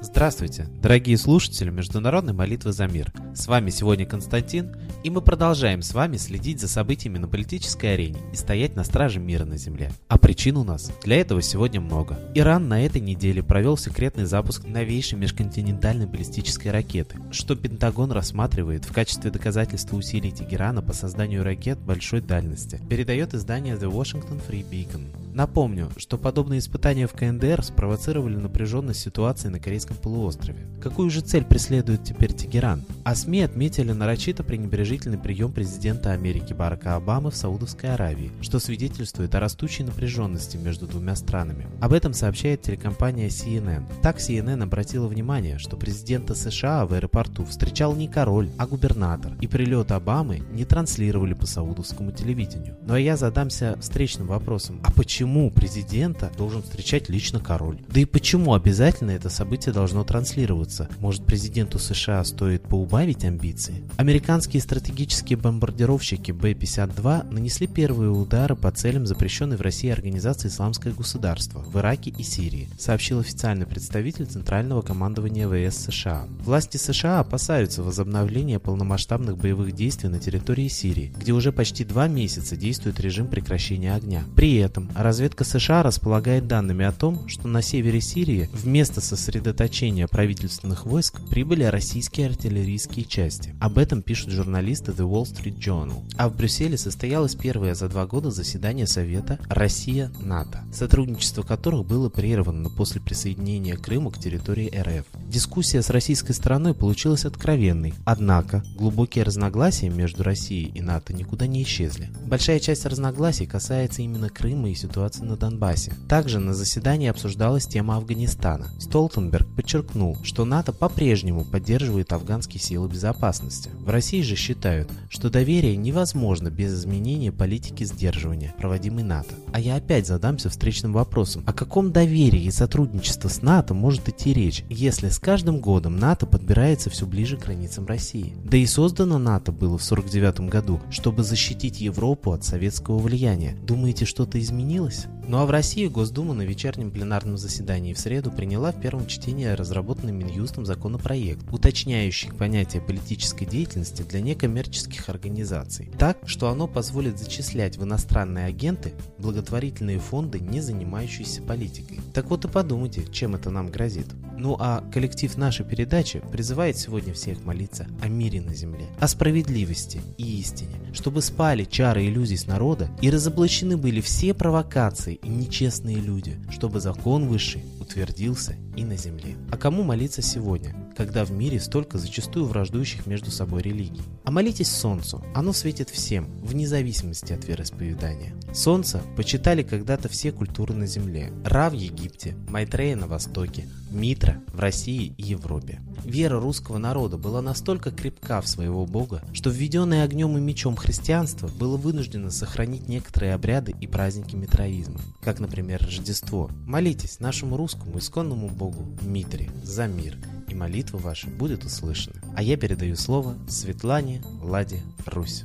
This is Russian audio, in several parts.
Здравствуйте, дорогие слушатели Международной молитвы за мир. С вами сегодня Константин, и мы продолжаем с вами следить за событиями на политической арене и стоять на страже мира на Земле. А причин у нас для этого сегодня много. Иран на этой неделе провел секретный запуск новейшей межконтинентальной баллистической ракеты, что Пентагон рассматривает в качестве доказательства усилий Тегерана по созданию ракет большой дальности, передает издание The Washington Free Beacon. Напомню, что подобные испытания в КНДР спровоцировали напряженность ситуации на Корейском полуострове. Какую же цель преследует теперь Тегеран? А СМИ отметили нарочито пренебрежительный прием президента Америки Барака Обамы в Саудовской Аравии, что свидетельствует о растущей напряженности между двумя странами. Об этом сообщает телекомпания CNN. Так CNN обратила внимание, что президента США в аэропорту встречал не король, а губернатор, и прилет Обамы не транслировали по саудовскому телевидению. А я задамся встречным вопросом, а почему почему президента должен встречать лично король? Да и почему обязательно это событие должно транслироваться? Может президенту США стоит поубавить амбиции? Американские стратегические бомбардировщики Б-52 нанесли первые удары по целям запрещенной в России организации «Исламское государство» в Ираке и Сирии, сообщил официальный представитель Центрального командования ВС США. Власти США опасаются возобновления полномасштабных боевых действий на территории Сирии, где уже почти два месяца действует режим прекращения огня. При этом Разведка США располагает данными о том, что на севере Сирии вместо сосредоточения правительственных войск прибыли российские артиллерийские части. Об этом пишут журналисты The Wall Street Journal. А в Брюсселе состоялось первое за два года заседание Совета Россия-НАТО, сотрудничество которых было прервано после присоединения Крыма к территории РФ. Дискуссия с российской стороной получилась откровенной, однако глубокие разногласия между Россией и НАТО никуда не исчезли. Большая часть разногласий касается именно Крыма и ситуации ситуации на Донбассе. Также на заседании обсуждалась тема Афганистана. Столтенберг подчеркнул, что НАТО по-прежнему поддерживает афганские силы безопасности. В России же считают, что доверие невозможно без изменения политики сдерживания, проводимой НАТО. А я опять задамся встречным вопросом, о каком доверии и сотрудничестве с НАТО может идти речь, если с каждым годом НАТО подбирается все ближе к границам России? Да и создано НАТО было в 1949 году, чтобы защитить Европу от советского влияния. Думаете, что-то изменилось? Изменилось. Ну а в России Госдума на вечернем пленарном заседании в среду приняла в первом чтении разработанный Минюстом законопроект, уточняющий понятие политической деятельности для некоммерческих организаций, так, что оно позволит зачислять в иностранные агенты благотворительные фонды, не занимающиеся политикой. Так вот и подумайте, чем это нам грозит. Ну а коллектив нашей передачи призывает сегодня всех молиться о мире на земле, о справедливости и истине, чтобы спали чары иллюзий с народа и разоблачены были все провокации и нечестные люди, чтобы закон высший утвердился и на земле. А кому молиться сегодня, когда в мире столько зачастую враждующих между собой религий? А молитесь Солнцу, оно светит всем, вне зависимости от вероисповедания. Солнце почитали когда-то все культуры на земле. Ра в Египте, Майтрея на Востоке, Митра в России и Европе. Вера русского народа была настолько крепка в своего бога, что введенное огнем и мечом христианство было вынуждено сохранить некоторые обряды и праздники митроизма, как, например, Рождество. Молитесь нашему русскому исконному богу Митре за мир, и молитва ваша будет услышана. А я передаю слово Светлане Ладе Русь.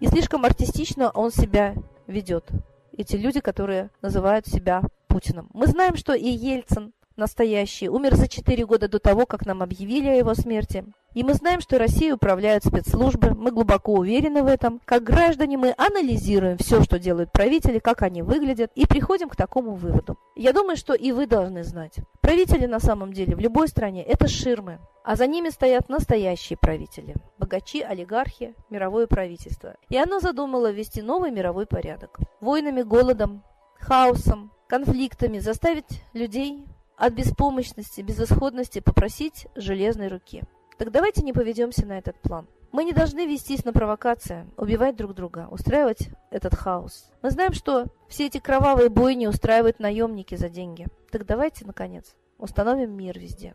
И слишком артистично он себя ведет. Эти люди, которые называют себя Путиным. Мы знаем, что и Ельцин настоящий умер за 4 года до того, как нам объявили о его смерти. И мы знаем, что Россией управляют спецслужбы, мы глубоко уверены в этом. Как граждане мы анализируем все, что делают правители, как они выглядят, и приходим к такому выводу. Я думаю, что и вы должны знать. Правители на самом деле в любой стране – это ширмы, а за ними стоят настоящие правители – богачи, олигархи, мировое правительство. И оно задумало ввести новый мировой порядок. Войнами, голодом, хаосом, конфликтами заставить людей от беспомощности, безысходности попросить железной руки. Так давайте не поведемся на этот план. Мы не должны вестись на провокации, убивать друг друга, устраивать этот хаос. Мы знаем, что все эти кровавые бойни устраивают наемники за деньги. Так давайте, наконец, установим мир везде.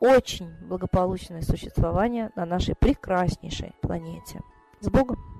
очень благополучное существование на нашей прекраснейшей планете. С Богом!